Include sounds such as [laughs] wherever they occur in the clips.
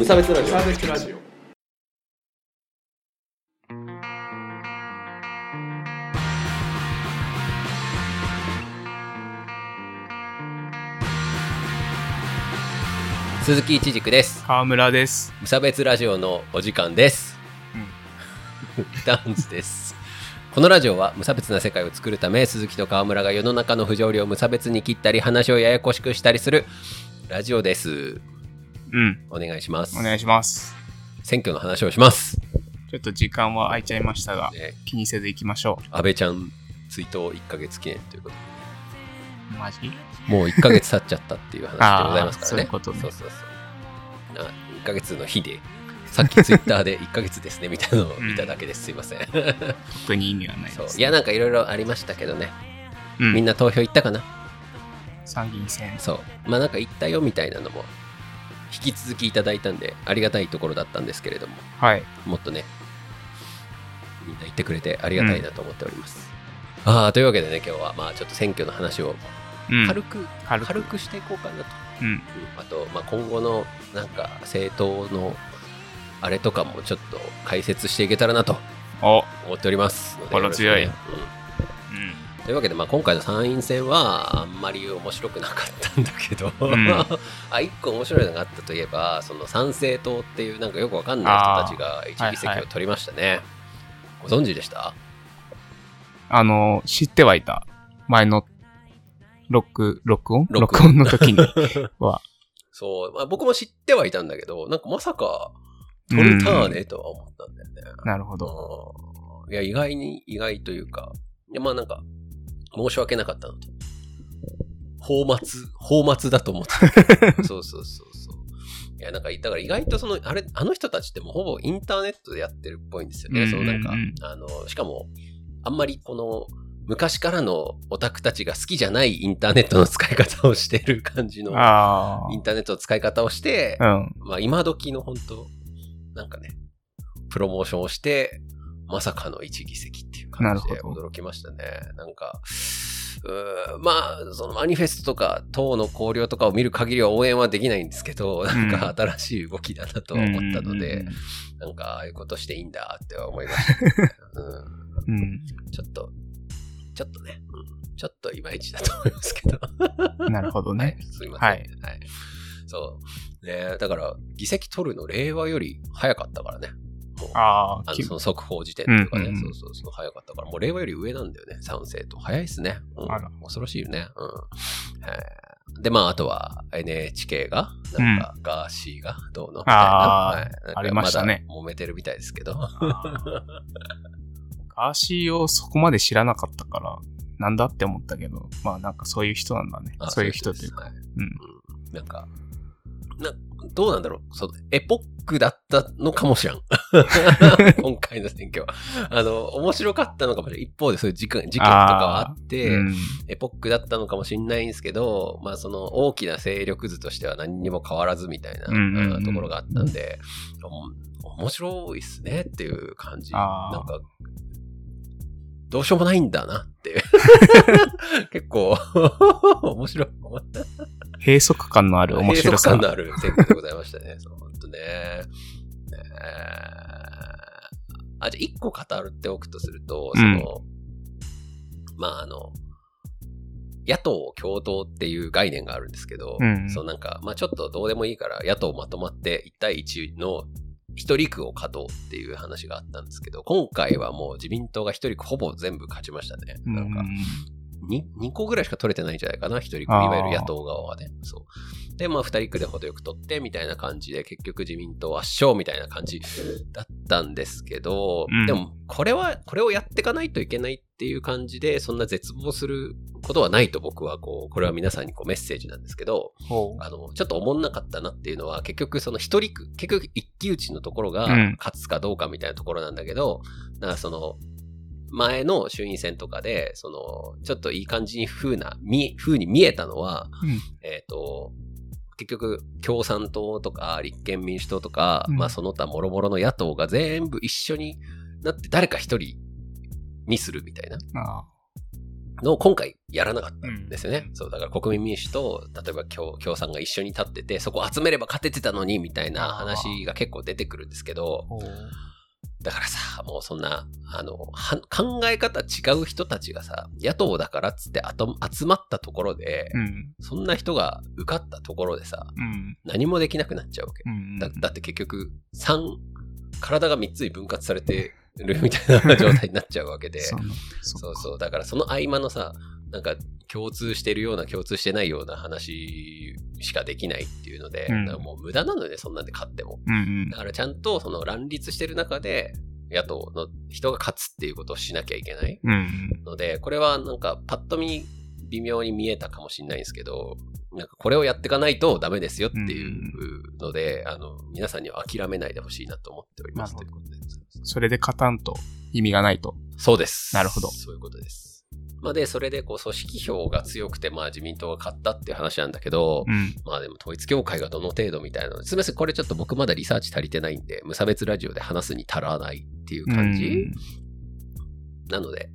無差別ラジオ。サーベスラジオ。鈴木一軸です。川村です。無差別ラジオのお時間です、ダンズです。このラジオは無差別な世界を作るため鈴木と川村が世の中の不条理を無差別に切ったり話をややこしくしたりするラジオですうん。お願いします。お願いします。選挙の話をします、ちょっと時間は空いちゃいましたがね、気にせず行きましょ安倍ちゃん追悼1ヶ月記念ということで。うマジ？もう1ヶ月経っちゃったっていう話でございますからね。そういうことね。そうそうそう。あ1ヶ月の日で、さっきツイッターで1ヶ月ですねみたいなのを見ただけです。すいません。特に意味はないです、そう。いや、なんかいろいろありましたけどね。うん、みんな投票行ったかな？参議院選。そう。まあなんか行ったよみたいなのも、引き続きいただいたんで、ありがたいところだったんですけれども、はい。もっとね、みんな言ってくれてありがたいなと思っております。ああ、というわけでね、今日はまあちょっと選挙の話をうん。軽く、軽く。軽くしていこうかなと。うん。あと、まあ、今後のなんか政党のあれとかもちょっと解説していけたらなとお。思っておりますので心強い。うんというわけで、まあ、今回の参院選はあんまり面白くなかったんだけど、ん。[laughs] あ一個面白いのがあったといえばその参政党っていうなんかよくわかんない人たちが一議席を取りましたね、ご存知でした？あの知ってはいた。前の録録音？録録音の時には。[laughs] そう、まあ、僕も知ってはいたんだけどなんかまさか取れたねとは思ったんだよね、なるほど。うん。いや、意外に、意外というか、いやまあなんか、申し訳なかったのと。放末、放末だと思ってた。[laughs] そうそうそうそう。いや、なんか、だから意外とその、あれ、あの人たちってもうほぼインターネットでやってるっぽいんですよね。うんそのなんかあの、しかも、あんまりこの、昔からのオタクたちが好きじゃないインターネットの使い方をしてる感じの、あインターネットの使い方をして、あうんまあ今時の本当なんかね、プロモーションをして、まさかの一議席っ感じでなるほ驚きましたね。なんか、まあ、そのマニフェストとか党の綱領とかを見る限りは応援はできないんですけど、なんか新しい動きだなとは思ったので、なんかああいうことしていいんだっては思いましたね、[laughs] うん。うんちょっと、ちょっとね、うん、ちょっといまいちだと思いますけど。うんなるほどねすいません。ははいい。そう。ねだから、議席取るの令和より早かったからね。もう、ああその速報時点とかね、うんうんうんそうそうそう、早かったから、もう令和より上なんだよね、賛成と。早いっすね。うんあら恐ろしいよね。うん。で、まあ、あとは NHK が、なんか、ガーシーがどうの？みたいな。あーはいありましたね揉めてるみたいですけど。ガーシーをそこまで知らなかったから、なんだって思ったけど、まあなんかそういう人なんだね。あそういう人というか。はいうん。うんなんか、な、どうなんだろうそのエポックだったのかもしらん。[laughs] 今回の選挙は。あの、面白かったのかもしれん。一方でそういう事件、事件とかはあって、うんエポックだったのかもしれないんですけど、まあその大きな勢力図としては何にも変わらずみたいな、うんうんうんうんところがあったんで、お面白いっすねっていう感じ。なんか、どうしようもないんだなって。[laughs] 結構、面白い。閉塞感のある面白さ。閉塞感のある選挙でございましたね。そう、本当ね。ねあ、じゃあ一個語っておくとすると、その、まああの、野党共闘っていう概念があるんですけど、うんそうなんか、まあちょっとどうでもいいから野党まとまって1対1の一人区を勝とうっていう話があったんですけど、今回はもう自民党が一人区ほぼ全部勝ちましたね。うんなんか、2, 2個ぐらいしか取れてないんじゃないかな、一人区、いわゆる野党側はね。そう。で、まあ、二人区で程よく取って、みたいな感じで、結局自民党圧勝みたいな感じだったんですけど、うんでも、これは、これをやっていかないといけないっていう感じで、そんな絶望することはないと僕は、こう、これは皆さんにこうメッセージなんですけど、あの、ちょっと思んなかったなっていうのは、結局その一人区、結局一騎打ちのところがうん。勝つかどうかみたいなところなんだけど、なんかその、前の衆院選とかで、その、ちょっといい感じに風な、み、風に見えたのは、うん。えっ、と、結局、共産党とか、立憲民主党とか、うん。まあその他諸々の野党が全部一緒になって誰か一人にするみたいな。あのを今回やらなかったんですよね。そう、だから国民民主と、例えば共共産が一緒に立ってて、そこ集めれば勝ててたのに、みたいな話が結構出てくるんですけど、だからさ、もうそんな、あの、考え方違う人たちがさ、野党だからっつって集まったところで、うん。そんな人が受かったところでさ、うん。何もできなくなっちゃうわけ。うん。だだって結局、3、体が3つに分割されてるみたいな状態になっちゃうわけで、[laughs] そうそう。だからその合間のさ、なんか共通してるような共通してないような話しかできないっていうので、うんだからもう無駄なので、そんなんで勝っても。うんうんだ。からちゃんとその乱立してる中で、野党の人が勝つっていうことをしなきゃいけないうん。ので、これはなんかパッと見微妙に見えたかもしれないんですけど、なんかこれをやっていかないとダメですよっていうので、あの、皆さんには諦めないでほしいなと思っております。ということでそれで勝たんと意味がないと。そうです。なるほどそういうことです。まあで、それでこう組織票が強くて、まあ自民党が勝ったっていう話なんだけど、うん。まあでも統一教会がどの程度みたいなのすみません、これちょっと僕まだリサーチ足りてないんで、無差別ラジオで話すに足らないっていう感じ、なので、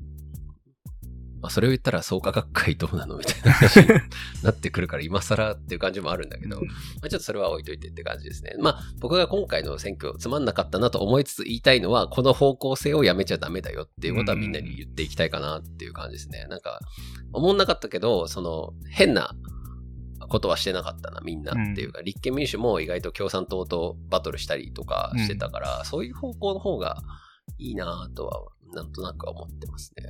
まあそれを言ったら創価学会どうなのみたいな話に [laughs] なってくるから今更っていう感じもあるんだけど、まあ、ちょっとそれは置いといてって感じですね。まあ僕が今回の選挙つまんなかったなと思いつつ言いたいのは、この方向性をやめちゃダメだよっていうことはみんなに言っていきたいかなっていう感じですね。なんか、思んなかったけど、その変なことはしてなかったな、みんなっていうか、立憲民主も意外と共産党とバトルしたりとかしてたから、そういう方向の方がいいなとは、なんとなくは思ってますね。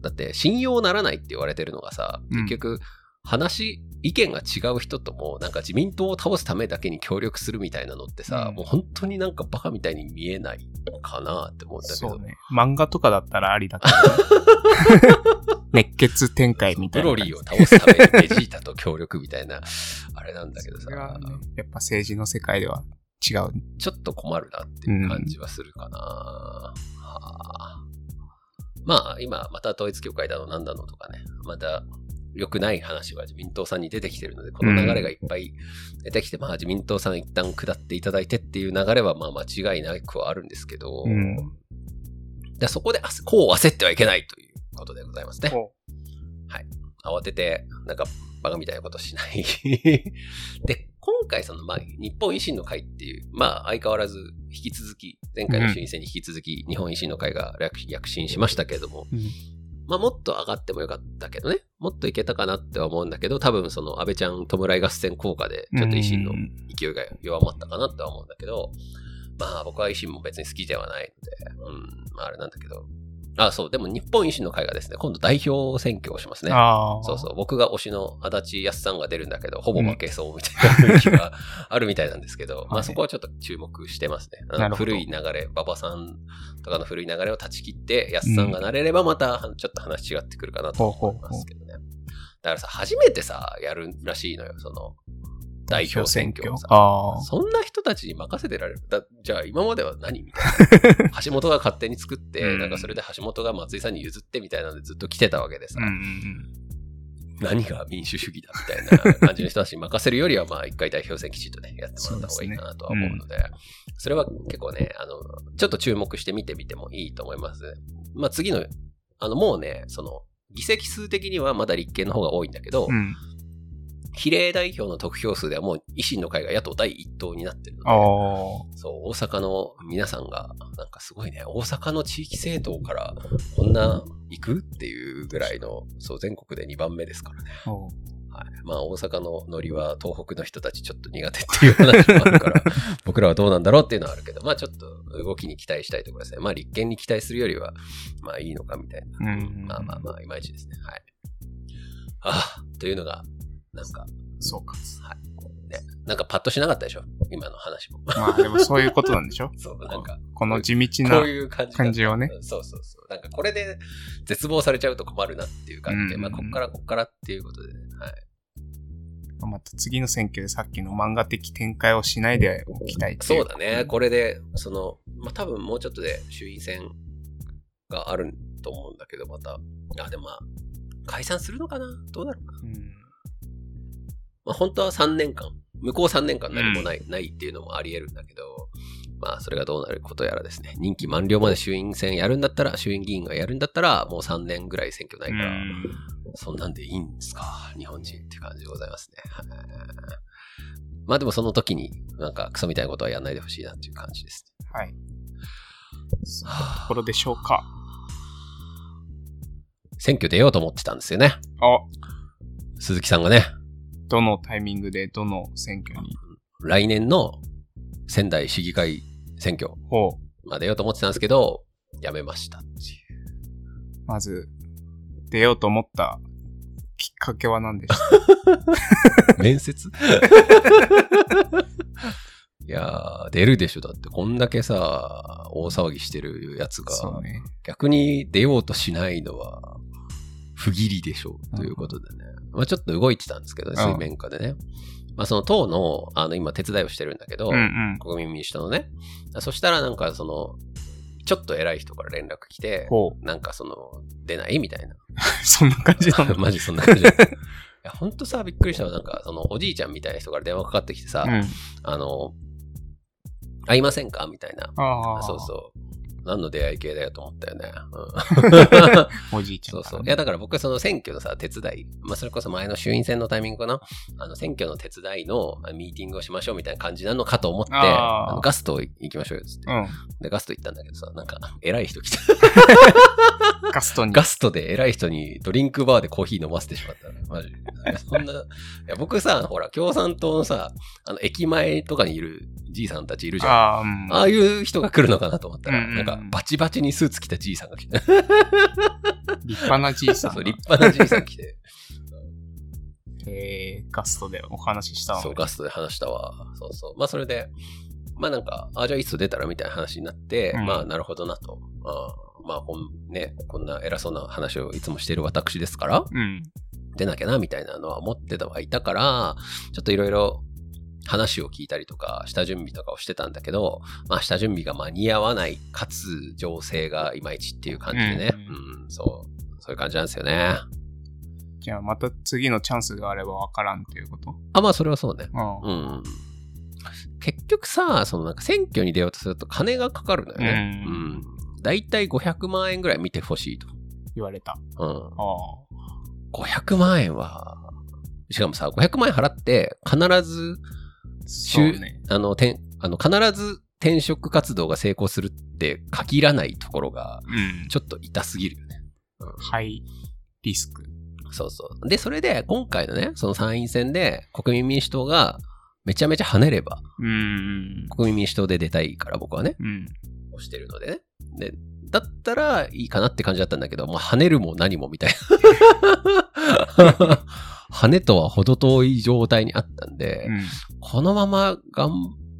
だって、信用ならないって言われてるのがさ、結局、話、意見が違う人とも、なんか自民党を倒すためだけに協力するみたいなのってさ、うんもう本当になんかバカみたいに見えないかなって思うんだけど。そうね。漫画とかだったらありだけど。[laughs] 熱血展開みたいな。ブロリーを倒すためにベジータと協力みたいな、あれなんだけどさやっぱ政治の世界では違う。ちょっと困るなっていう感じはするかな。はあまあ、今、また統一教会だのなんだのとかね、また良くない話が自民党さんに出てきてるので、この流れがいっぱい出てきて、まあ自民党さん一旦下っていただいてっていう流れはまあ間違いなくはあるんですけど、うんでそこであこう焦ってはいけないということでございますね。ほ慌てて、なんか、バカみたいなことしない。[laughs] で、今回その、まあ、日本維新の会っていう、まあ、相変わらず引き続き、前回の衆院選に引き続き、日本維新の会が躍躍進しましたけれども、うんまあ、もっと上がってもよかったけどね。もっといけたかなっては思うんだけど、多分その安倍ちゃん弔い合戦効果で、ちょっと維新のうん勢いが弱まったかなっては思うんだけど、まあ僕は維新も別に好きではないので、うん、まああれなんだけど、あ、そう、でも日本維新の会がですね、今度代表選挙をしますね。そうそう、僕が推しの足立康さんが出るんだけど、ほぼ負けそうみたいな雰囲気があるみたいなんですけど、まあそこはちょっと注目してますね。あの古い流れ、馬場さんとかの古い流れを断ち切って、康さんがなれればまたちょっと話違ってくるかなと思いますけどね。だからさ、初めてさ、やるらしいのよ、その、代表選挙。ああ。そんな人たちに任せてられるだじゃあ今までは何みたいな。[laughs] 橋本が勝手に作って、うんなんかそれで橋本が松井さんに譲ってみたいなのでずっと来てたわけでさ、うんうん何が民主主義だみたいな感じの人たちに任せるよりは、まあ一回代表選きちっとね、やってもらった方がいいかなとは思うので、それは結構ね、あの、ちょっと注目して見てみてもいいと思います。まあ次の、あのもうね、その、議席数的にはまだ立憲の方が多いんだけど、うん。うん。比例代表の得票数ではもう維新の会が野党第一党になってるので。そう、大阪の皆さんが、なんかすごいね、大阪の地域政党からこんな行くっていうぐらいの、そう、全国で2番目ですからね。はい。まあ、大阪のノリは東北の人たちちょっと苦手っていう話もあるから、[laughs] 僕らはどうなんだろうっていうのはあるけど、まあちょっと動きに期待したいところですね。まあ立憲に期待するよりは、まあいいのかみたいな。うんまあまあまあ、いまいちですね。はい。ああ、というのが、なんか、そうか。はい。ね、なんかパッとしなかったでしょ？今の話も。まあでもそういうことなんでしょ？[laughs] そう、なんか、この地道こな感じをね。そうそうそう。なんかこれで絶望されちゃうと困るなっていう感じで、うんまあこっからこっからっていうことでね。はい。また次の選挙でさっきの漫画的展開をしないでおきたいそうだね。これで、その、まあ多分もうちょっとで衆院選があると思うんだけど、また。あ、でもまあ、解散するのかな？どうなるかな？うん。まあ本当は3年間、向こう3年間何もない、ないっていうのもあり得るんだけど、まあ、それがどうなることやらですね。任期満了まで衆院選やるんだったら、衆院議員がやるんだったら、もう3年ぐらい選挙ないから、うんそんなんでいいんですか？日本人って感じでございますね。はいまあでもその時に、なんかクソみたいなことはやんないでほしいなっていう感じです。はい。そんなところでしょうか。選挙出ようと思ってたんですよね。あ、鈴木さんがね、どのタイミングでどの選挙に？来年の仙台市議会選挙、ほまあ出ようと思ってたんですけど、やめましたっていう。う。まず、出ようと思ったきっかけは何でした？[laughs] 面接？[laughs] いやー、出るでしょ。だって、こんだけさ、大騒ぎしてるやつが、ね。逆に出ようとしないのは、不義理でしょう。ということでね。まあちょっと動いてたんですけどね、うん水面下でね。まあその党の、あの、今手伝いをしてるんだけど、うんうん。国民民主党のね。そしたらなんかその、ちょっと偉い人から連絡来て。なんかその、出ないみたいな。[laughs] そんな感じなの？[laughs] マジそんな感じ。いや、ほんとさ、びっくりしたのは、なんか、その、おじいちゃんみたいな人から電話かかってきてさ、うん。あの、会いませんか？みたいな。ああ。そうそう。何の出会い系だよと思ったよね。うん、おじいちゃんね、そうそう。いや、だから僕はその選挙のさ、手伝い、まあ、それこそ前の衆院選のタイミングかな。あの、選挙の手伝いのあミーティングをしましょうみたいな感じなのかと思って、あのガスト行きましょうよ、つって。うん。で、ガスト行ったんだけどさ、なんか、偉い人来た。[laughs] ガストに。ガストで偉い人にドリンクバーでコーヒー飲ませてしまったね。マジで。そんな、いや僕さ、ほら、共産党のさ、あの、駅前とかにいるじいさんたちいるじゃん。あああ、うん。あいう人が来るのかなと思ったら、うんうんうんなんか、バチバチにスーツ着たじいさんが来て。[laughs] 立派なじいさんが。そう、立派なじいさん来て。[laughs] えー、ガストでお話ししたのそう、ガストで話したわ。そうそう。まあ、それで、まあなんか、あ、じゃあいつ出たらみたいな話になって、うんまあ、なるほどなと。あまあ、こん、ね、こんな偉そうな話をいつもしている私ですから、うん。出なきゃな、みたいなのは思ってたはいたから、ちょっといろいろ話を聞いたりとか、下準備とかをしてたんだけど、まあ、下準備が間に合わない、かつ、情勢がいまいちっていう感じでね。ううん、そう。そういう感じなんですよね。じゃあまた次のチャンスがあればわからんっていうこと？あ、まあ、それはそうね。うん。うん。結局さ、そのなんか選挙に出ようとすると金がかかるのよね。ううん。だいたい500万円ぐらい見てほしいと。言われた。うん。ああ。500万円は、しかもさ、500万円払って、必ず、そうね。あの、てんあの必ず転職活動が成功するって限らないところが、うん。ちょっと痛すぎるよね。ハイリスク。そうそう。で、それで、今回のね、その参院選で、国民民主党が、めちゃめちゃ跳ねれば、うん。国民民主党で出たいから僕はね、うん。押してるのでね。で、だったらいいかなって感じだったんだけど、まあ、跳ねるも何もみたいな。[laughs] 跳ねとは程遠い状態にあったんで、うん。このままがん、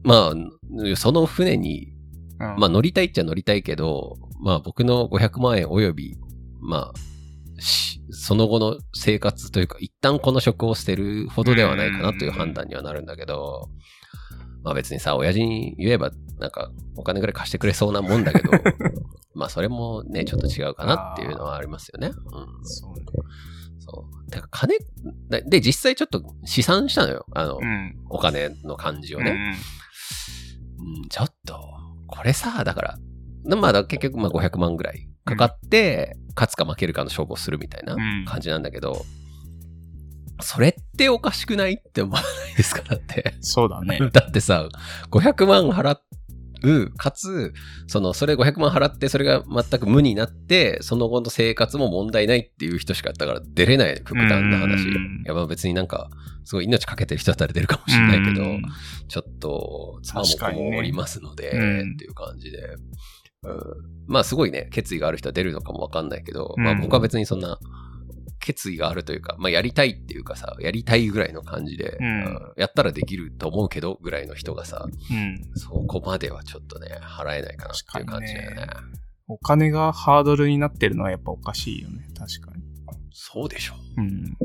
まあ、その船に、うんまあ乗りたいっちゃ乗りたいけど、まあ僕の500万円および、まあ、しその後の生活というか、一旦この職を捨てるほどではないかなという判断にはなるんだけど、まあ別にさ、親父に言えば、なんか、お金ぐらい貸してくれそうなもんだけど、[laughs] まあそれもね、ちょっと違うかなっていうのはありますよね。うん。そうね。そう。てか金、で、で実際ちょっと試算したのよ。あの、うん。お金の感じをね。うん。うん、ちょっと、これさ、だから、まあだ結局まあ500万ぐらいかかって、勝つか負けるかの勝負をするみたいなうん感じなんだけど、それっておかしくないって思わないですか？だって。そうだね。[laughs] だってさ、500万払う、かつ、その、それ500万払って、それが全く無になって、その後の生活も問題ないっていう人しかだから出れない、極端な話。や、まあ別になんか、すごい命かけてる人だったら出るかもしれないけど、うん。ちょっと、妻も子もおりますので、うん。っていう感じで。うん。まあすごいね、決意がある人は出るのかもわかんないけど、まあうん。僕は別にそんな、決意があるというか、まあやりたいっていうかさ、やりたいぐらいの感じで、うんうんやったらできると思うけど、ぐらいの人がさ、うん。そこまではちょっとね、払えないかなっていう感じだよね。確お金がハードルになってるのはやっぱおかしいよね。確かに。そうでしょ。うん。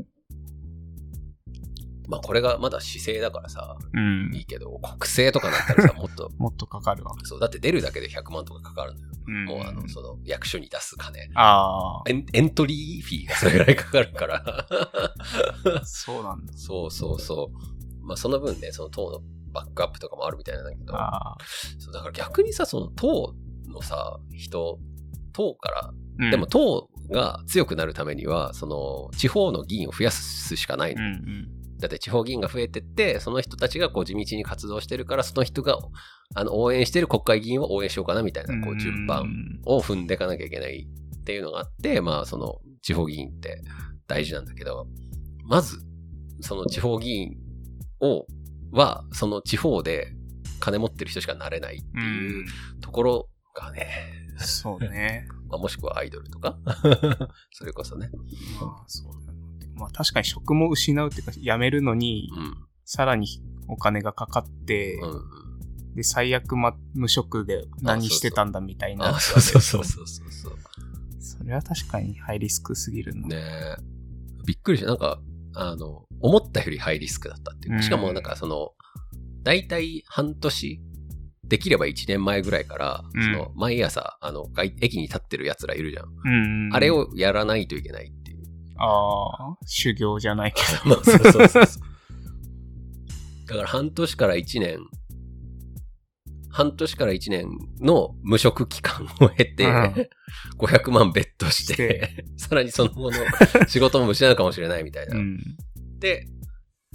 まあこれがまだ市政だからさ、うんい。いけど、国政とかだったらさ、[laughs] もっと、もっとかかるわ。そう、だって出るだけで100万とかかかるのよ。うん。もうあの、その、役所に出す金。あエンエントリーフィーがそれぐらいかかるから。あ、[laughs] そうなんだ。そうそうそう。まあその分ね、その党のバックアップとかもあるみたいなんだけど、ああ。そうだから逆にさ、その党のさ、人、党から、うんでも、党が強くなるためには、その地方の議員を増やすしかないのうんうん。だって地方議員が増えてって、その人たちがこう地道に活動してるから、その人があの応援してる国会議員を応援しようかなみたいな、こう順番を踏んでいかなきゃいけないっていうのがあって、まあその地方議員って大事なんだけど、まず、その地方議員を、は、その地方で金持ってる人しかなれないってうん。いうところがね、そうね。[laughs] まあ、もしくはアイドルとか、[laughs] それこそね。まあ、そうだな。まあ、確かに職も失うっていうか、辞めるのに、さらにお金がかかって、うん。で、最悪、ま、無職で何してたんだみたいな。あ、そうそうそうそうそうそう。それは確かにハイリスクすぎるな。ねえ。びっくりした。なんか、あの、思ったよりハイリスクだったっていうう。んしかもなんかその、大体半年、できれば1年前ぐらいから、うんその、毎朝、あの、外駅に立ってる奴らいるじゃん。うん。あれ。をやらないといけないっ。ああ、修行じゃないけど。まあ、そうそうそうそう。だから半年から1年、半年から1年の無職期間を経て、うん500万ベットして、[laughs] さらにその後の仕事も失うかもしれないみたいな。うん。で、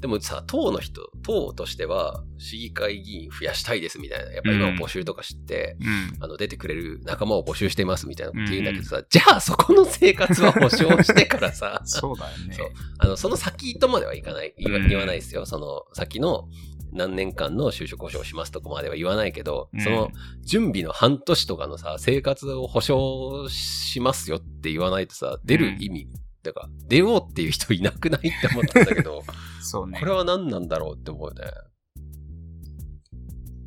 でもさ、党の人、党としては、市議会議員増やしたいですみたいな。やっぱ今うん募集とか知って、うん。あの、出てくれる仲間を募集していますみたいなこと言うんだけどさ、じゃあそこの生活は保障してからさ、[laughs] そうだよね。そうあの、その先とまではいかない、言わないですよ。その先の何年間の就職保障しますとこまでは言わないけど、うんその準備の半年とかのさ、生活を保障しますよって言わないとさ、出る意味、だから、出ようっていう人いなくないって思ったんだけど、[laughs] そうね。これは何なんだろうって思うよね。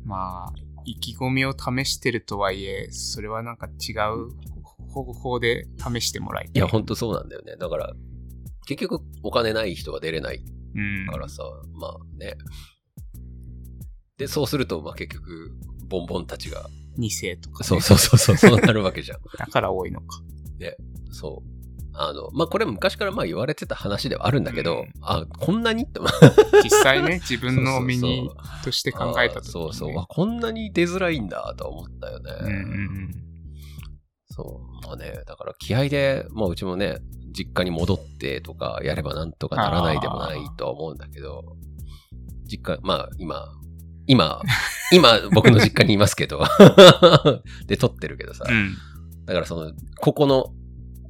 まあ、意気込みを試してるとはいえ、それはなんか違う方法で試してもらいたい。いや、ほんとそうなんだよね。だから、結局お金ない人が出れないうん。からさ、まあね。で、そうすると、まあ結局、ボンボンたちが、2世とか、ね。そうそうそうそう、そうなるわけじゃん。[laughs] だから多いのか。そう。あの、まあ、これ昔からまあ言われてた話ではあるんだけど、うんあ、こんなに？って、実際ね、自分の身にとして考えたとき、ね、そうそう、あこんなに出づらいんだとは思ったよね。うんうんそう。まあね、だから気合で、まあうちもね、実家に戻ってとかやればなんとかならないでもないとは思うんだけど、実家、まあ今、今、[laughs] 今僕の実家にいますけど、[laughs] で撮ってるけどさ、うん。うん。だからその、ここの、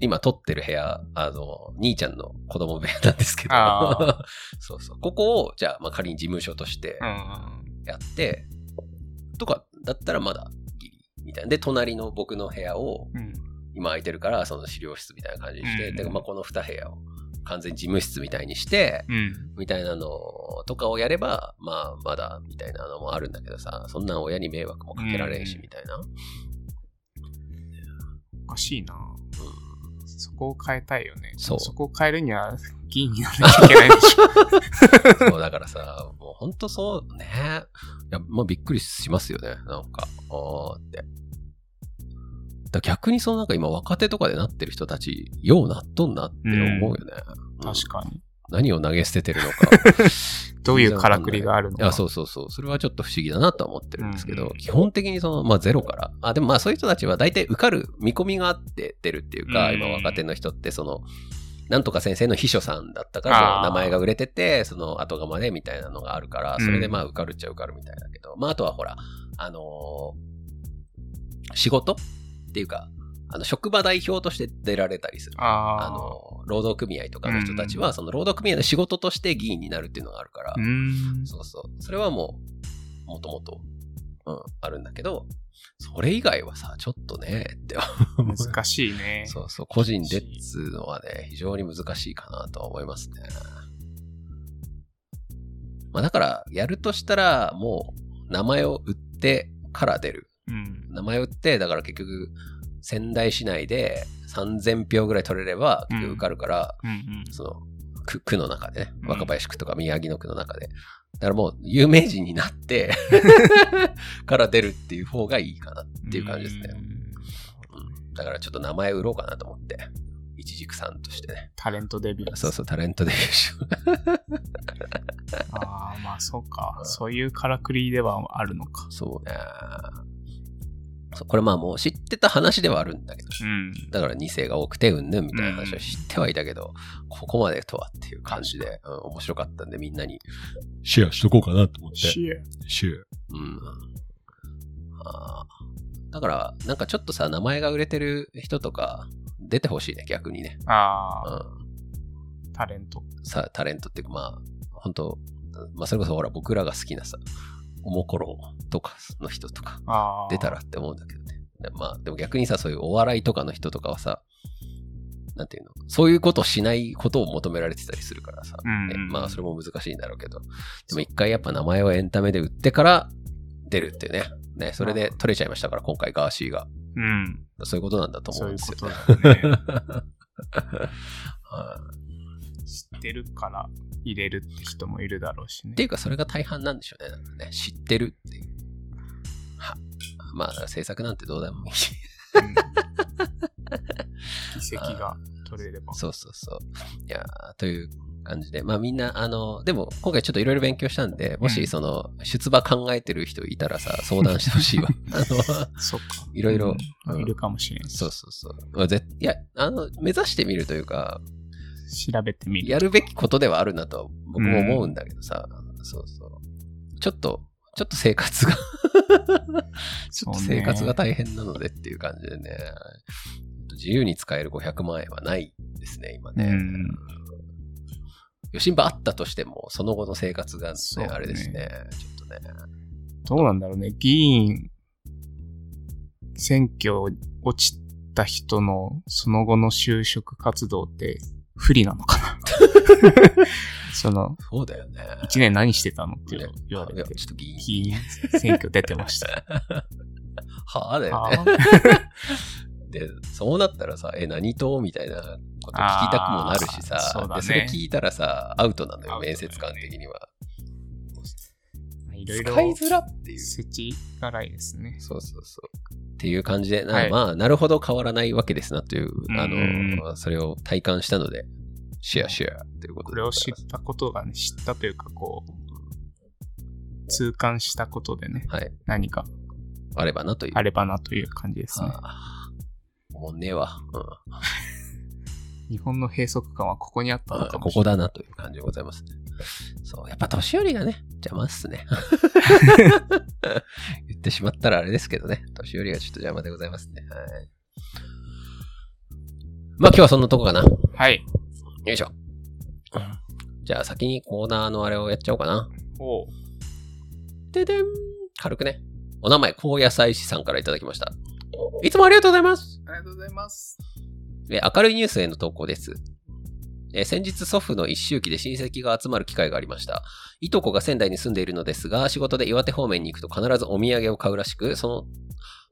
今撮ってる部屋、あの、兄ちゃんの子供部屋なんですけどあ、[laughs] そうそう。ここを、じゃあ、まあ仮に事務所としてうんやって、とかだったらまだギリ、みたいな。で、隣の僕の部屋を、うん。今空いてるから、その資料室みたいな感じにして、うんで、まあこの2部屋を完全に事務室みたいにして、うん。みたいなのとかをやれば、まあまだ、みたいなのもあるんだけどさ、そんなん親に迷惑もかけられんし、うんみたいな。おかしいな。うんそこを変えたいよね。そうそこを変えるには議員にならなきゃいけないでしょ。[laughs] そう、だからさ、もうほんとそうね。いや、まあびっくりしますよね。なんか、あーって。だ逆にそのなんか今若手とかでなってる人たち、ようなっとんなって思うよね。うん確かに。何を投げ捨ててるのか。[laughs] どういうからくりがあるのか。そうそうそう。それはちょっと不思議だなとは思ってるんですけど、うんうん基本的にその、まあゼロから。あ、でもまあそういう人たちは大体受かる見込みがあって出るっていうか、うん今若手の人ってその、なんとか先生の秘書さんだったから、名前が売れてて、その後釜でみたいなのがあるから、うんそれでまあ受かるっちゃ受かるみたいだけど、まああとはほら、あのー仕事っていうか、あの、職場代表として出られたりする。ああの、労働組合とかの人たちは、その労働組合の仕事として議員になるっていうのがあるからう、ん。そうそう。それはもう、もともと、うん、あるんだけど、それ以外はさ、ちょっとね、って思う。難しいね。そうそう、個人でっつうのはね、非常に難しいかなとは思いますね。まあだから、やるとしたら、もう、名前を売ってから出る。うん。名前を売って、だから結局、仙台市内で3000票ぐらい取れれば、受かるから、うんうん。その区区の中でね、うん若林区とか宮城野区の中で。だからもう有名人になって [laughs] から出るっていう方がいいかなっていう感じですね。うんうんだからちょっと名前売ろうかなと思って。一軸さんとしてね。タレントデビュー。そうそう、タレントデビューしよう。[laughs] ああ、あ、まあそうかう。んそういうからくりではあるのか。そうね。これまあもう知ってた話ではあるんだけど。うん。だから2世が多くてうんぬんみたいな話は知ってはいたけど、ここまでとはっていう感じで、うん、面白かったんでみんなにシェアしとこうかなと思って。シェシェア。うん。あーだから、なんかちょっとさ、名前が売れてる人とか出てほしいね、逆にね。ああ、うん。タレント。さ、タレントっていうかまあ、本当まあそれこそほら僕らが好きなさ、おもころとかの人とか。出たらって思うんだけどね。でまあでも逆にさ、そういうお笑いとかの人とかはさ、なんていうの？そういうことをしないことを求められてたりするからさ、うんねまあそれも難しいんだろうけど、でも一回やっぱ名前をエンタメで売ってから出るっていうね。ね、それで取れちゃいましたから、今回ガーシーが。うん。そういうことなんだと思そううんいうですよこ。とだよね。[laughs] はい知ってるから入れるって人もいるだろうしねって。いうか、それが大半なんでしょうね。なんかね知ってるっていう。はまあ、制作なんてどうでもいいし。うん議席が取れれば。そうそうそう。いやーという感じで。まあみんな、あの、でも今回ちょっといろいろ勉強したんで、もうんしその、出馬考えてる人いたらさ、相談してほしいわ。[laughs] あの、そっか。いろいろうんうんいるかもしれん。そうそうそう。まあぜいや、あの、目指してみるというか、調べてみる。やるべきことではあるなとは僕も思うんだけどさ、そうそう。ちょっと、ちょっと生活が [laughs] ちょっと生活が大変なのでっていう感じでね、自由に使える500万円はないですね、今ね。うん余震場あったとしても、その後の生活がね、ねあれですね。ちょっとね。どうなんだろうね。議員、選挙落ちた人のその後の就職活動って不利なのかな [laughs] その、そうだよね。一年何してたのってね言われてちょ。っと議員。選挙出てました。[laughs] はあだよはね。[laughs] で、そうなったらさ、え、何党みたいなこと聞きたくもなるしさ、そねでそれ聞いたらさ、アウトなのよ、面接官的には。いろいろ使いづらっていう。世知辛いですね。そうそうそう。っていう感じで、なはいまあ、なるほど変わらないわけですなという、あうんの、それを体感したので、シェアシェアということでこれを。知ったことがね、知ったというか、こう、痛感したことでね、はい。何かあればなという。あればなという感じですね。はあもうねえわ。うん日本の閉塞感はここにあったのあかもしれない。ここだなという感じでございますね。そう、やっぱ年寄りがね、邪魔っすね。[laughs] 言ってしまったらあれですけどね、年寄りがちょっと邪魔でございますね。はい。まあ今日はそんなとこかな。よはい。いしょ。じゃあ先にコーナーのあれをやっちゃおうかな。おうででん。軽くね。お名前、高野菜師さんからいただきました。いつもありがとうございます。ありがとうございます。明るいニュースへの投稿です。先日祖父の一周期で親戚が集まる機会がありました。いとこが仙台に住んでいるのですが、仕事で岩手方面に行くと必ずお土産を買うらしく、その、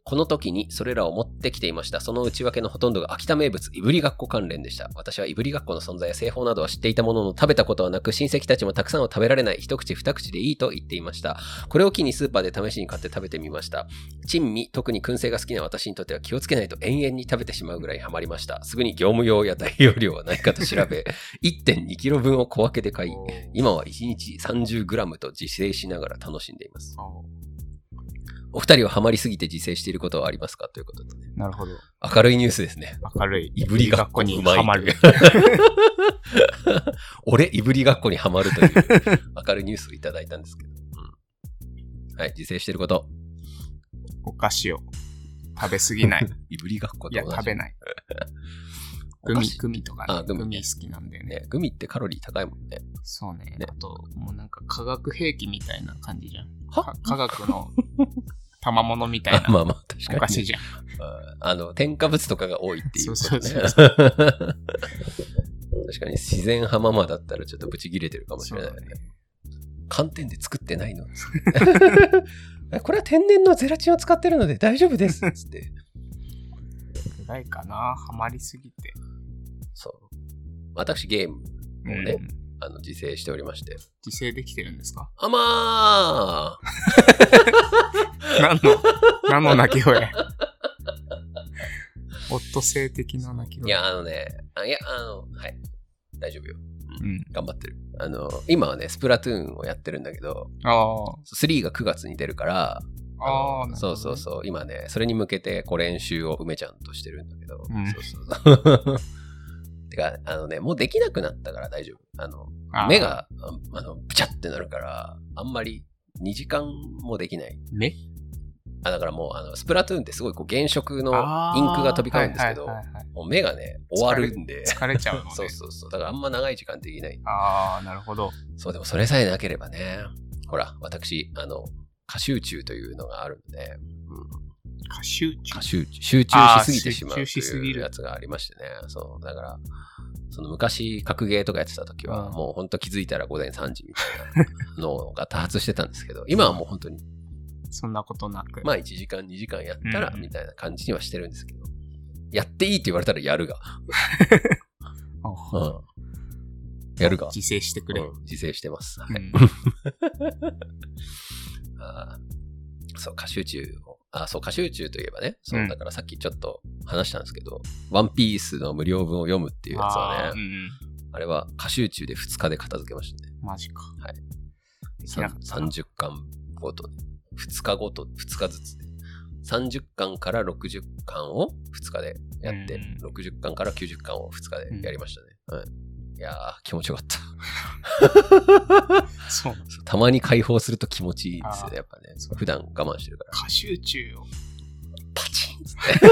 この時にそれらを持ってきていました。その内訳のほとんどが秋田名物、いぶりがっこ関連でした。私はいぶりがっこの存在や製法などは知っていたものの食べたことはなく、親戚たちもたくさんは食べられない、一口二口でいいと言っていました。これを機にスーパーで試しに買って食べてみました。珍味、特に燻製が好きな私にとっては気をつけないと延々に食べてしまうぐらいハマりました。すぐに業務用や大容量はないかと調べ、[laughs] 1.2キロ分を小分けで買い、今は1日 30g と自制しながら楽しんでいます。お二人はハマりすぎて自制していることはありますか？ということでね。なるほど。明るいニュースですね。明るい。いぶりがっこにうまいはまる。俺、いぶりがっこにはま [laughs] るという [laughs] 明るいニュースをいただいたんですけど。うん、はい、自制していること。お菓子を食べ過ぎない。[laughs] いぶりがっこといや。食べない。グミ、グミとかね。あグミグミ好きなんでね。ね、グミってカロリー高いもんね。そうねねあと、もうなんか化学兵器みたいな感じじゃん。は？か科学の賜物みたいあ [laughs] まなあまあ、確かに、お菓子じゃん。うんあの、添加物とかが多いっていうことね。そうそう [laughs] 確かに自然浜間だったらちょっとブチ切れてるかもしれないね。寒天で作ってないの？[laughs] これは天然のゼラチンを使ってるので大丈夫です。つって。ぐらいかな。ハマりすぎて。そう。私ゲームをね、うんあの、自制しておりまして。自制できてるんですか？あま [laughs] 何の、何の鳴き声？オットセイ的な鳴きーい声。や、あのね、あいや、あの、はい。大丈夫よ。うん。うん。頑張ってる。あの、今はね、スプラトゥーンをやってるんだけど、あ3が9月に出るから、あ。ねそうそうそう。今ね、それに向けて、こう練習を梅ちゃんとしてるんだけど。うんそうそうそう。てか、あのね、もうできなくなったから大丈夫。あの、あー目。が、ああの、ブチャってなるから、あんまり2時間もできない。目？あ、だからもう、あの、スプラトゥーンってすごいこう原色のインクが飛び交うんですけど、はいはいはいはいもう目がね、終わるんで。疲れちゃうのね [laughs] そうそうそう。だからあんま長い時間できない。ああ、なるほど。そう、でもそれさえなければね。ほら、私、あの、過集中というのがあるので、うん、過集中過。集中、集中しすぎてしまうというやつがありましてね。そう、だから、その昔、格ゲーとかやってた時は、うんもう本当気づいたら午前3時みたいなのが多発してたんですけど、今はもう本当に、そんなことなく。まあ1時間、2時間やったら、うんみたいな感じにはしてるんですけど、やっていいって言われたらやるが。あうん。やるが。自制してくれ。うん自制してます。はい。う [laughs] んあーそう、歌集中を。あ、そう、歌集中といえばね。そうう、んだからさっきちょっと話したんですけど、ワンピースの無料文を読むっていうやつはね、あーうんあれは歌集中で2日で片付けましたね。うん。マジか。はい。できなかったな30巻ごとね。2日ごと、2日ずつで。30巻から60巻を2日でやって、うん60巻から90巻を2日でやりましたね。はい。いやー、気持ちよかった。そうたまに解放すると気持ちいいですよね、やっぱね。普段我慢してるから。過集中を。パチンっつって。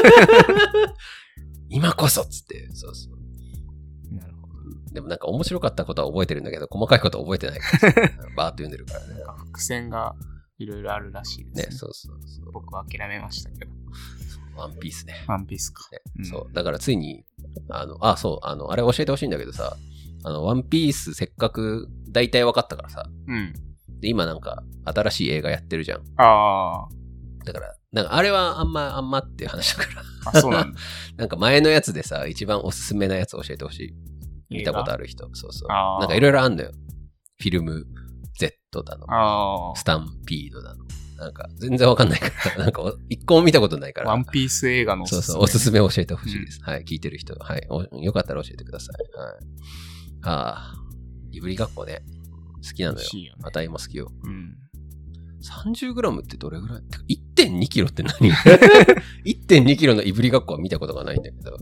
[laughs] 今こそっつって。そうそう。なるほでもなんか面白かったことは覚えてるんだけど、細かいことは覚えてないから。バーっと読んでるからねど。。なんか伏線がいろいろあるらしいですね。ね、そうそうそう。僕は諦めましたけど。ワンピースね。ワンピースか。ねうんそう。だからついに、あの、あ、そう、あの、あれ教えてほしいんだけどさ、あの、ワンピースせっかく大体分かったからさ、うん。で、今なんか新しい映画やってるじゃん。あだから、なんかあれはあんま、あんまっていう話だから。あ、あ、そうなんだ。[laughs] なんか前のやつでさ、一番おすすめなやつ教えてほしい。見たことある。る人。そうそう。なんかいろいろあんのよ。フィルム Z だの。あスタンピードだの。なんか全然わかんないから。[laughs] なんかお一個も見たことないかあ。ら。ワンピース映画のおすすめ。そうそう、おすすめ教えてほしいです。はい、聞いてる人。はいお。よかったら教えてください。はい。ああ、いぶりがっこね。好きなのよよね。あたいも好きよ。うん。30g ってどれぐらい？てか ?1.2 キロって何 [laughs] ?1.2 キロのいぶりがっこは見たことがないんだけど。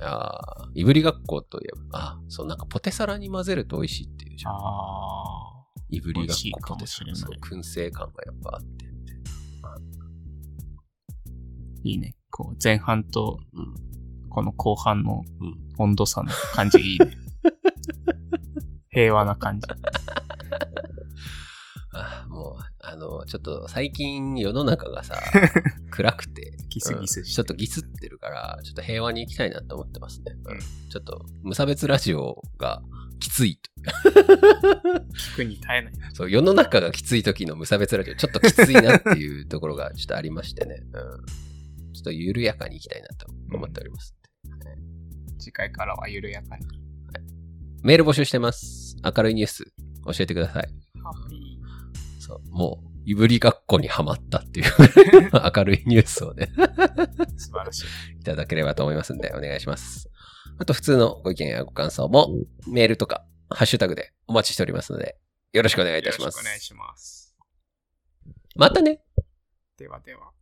ああ、いぶりがっこといえば、あ、そう、なんかポテサラに混ぜると美味しいっていうじゃん。ああ。いぶりがっこポテサラ。そう、燻製感がやっぱあって。いいね。こう、前半とうん。この後半のうん。温度差の感じいいね。[laughs] 平和な感じ。あもう、あの、ちょっと最近世の中がさ、[laughs] 暗くて、ギスギスちょっとギスってるから、ちょっと平和に行きたいなと思ってますね。うんうんちょっと、無差別ラジオがきついと。[laughs] 聞くに耐えない。そう、世の中がきつい時の無差別ラジオ、ちょっときついなっていうところがちょっとありましてね。うん。ちょっと緩やかに行きたいなと思っております。次回からは緩やかに。メール募集してます。明るいニュース教えてください。ハッピそう、もう、いぶりがっこにはまったっていう [laughs] 明るいニュースをね、ー。素晴らしい。いただければと思いますんで、お願いします。あと、普通のご意見やご感想も、メールとか、ハッシュタグでお待ちしておりますので、よろしくお願いいたしますよろしくお。願いします。またねではでは。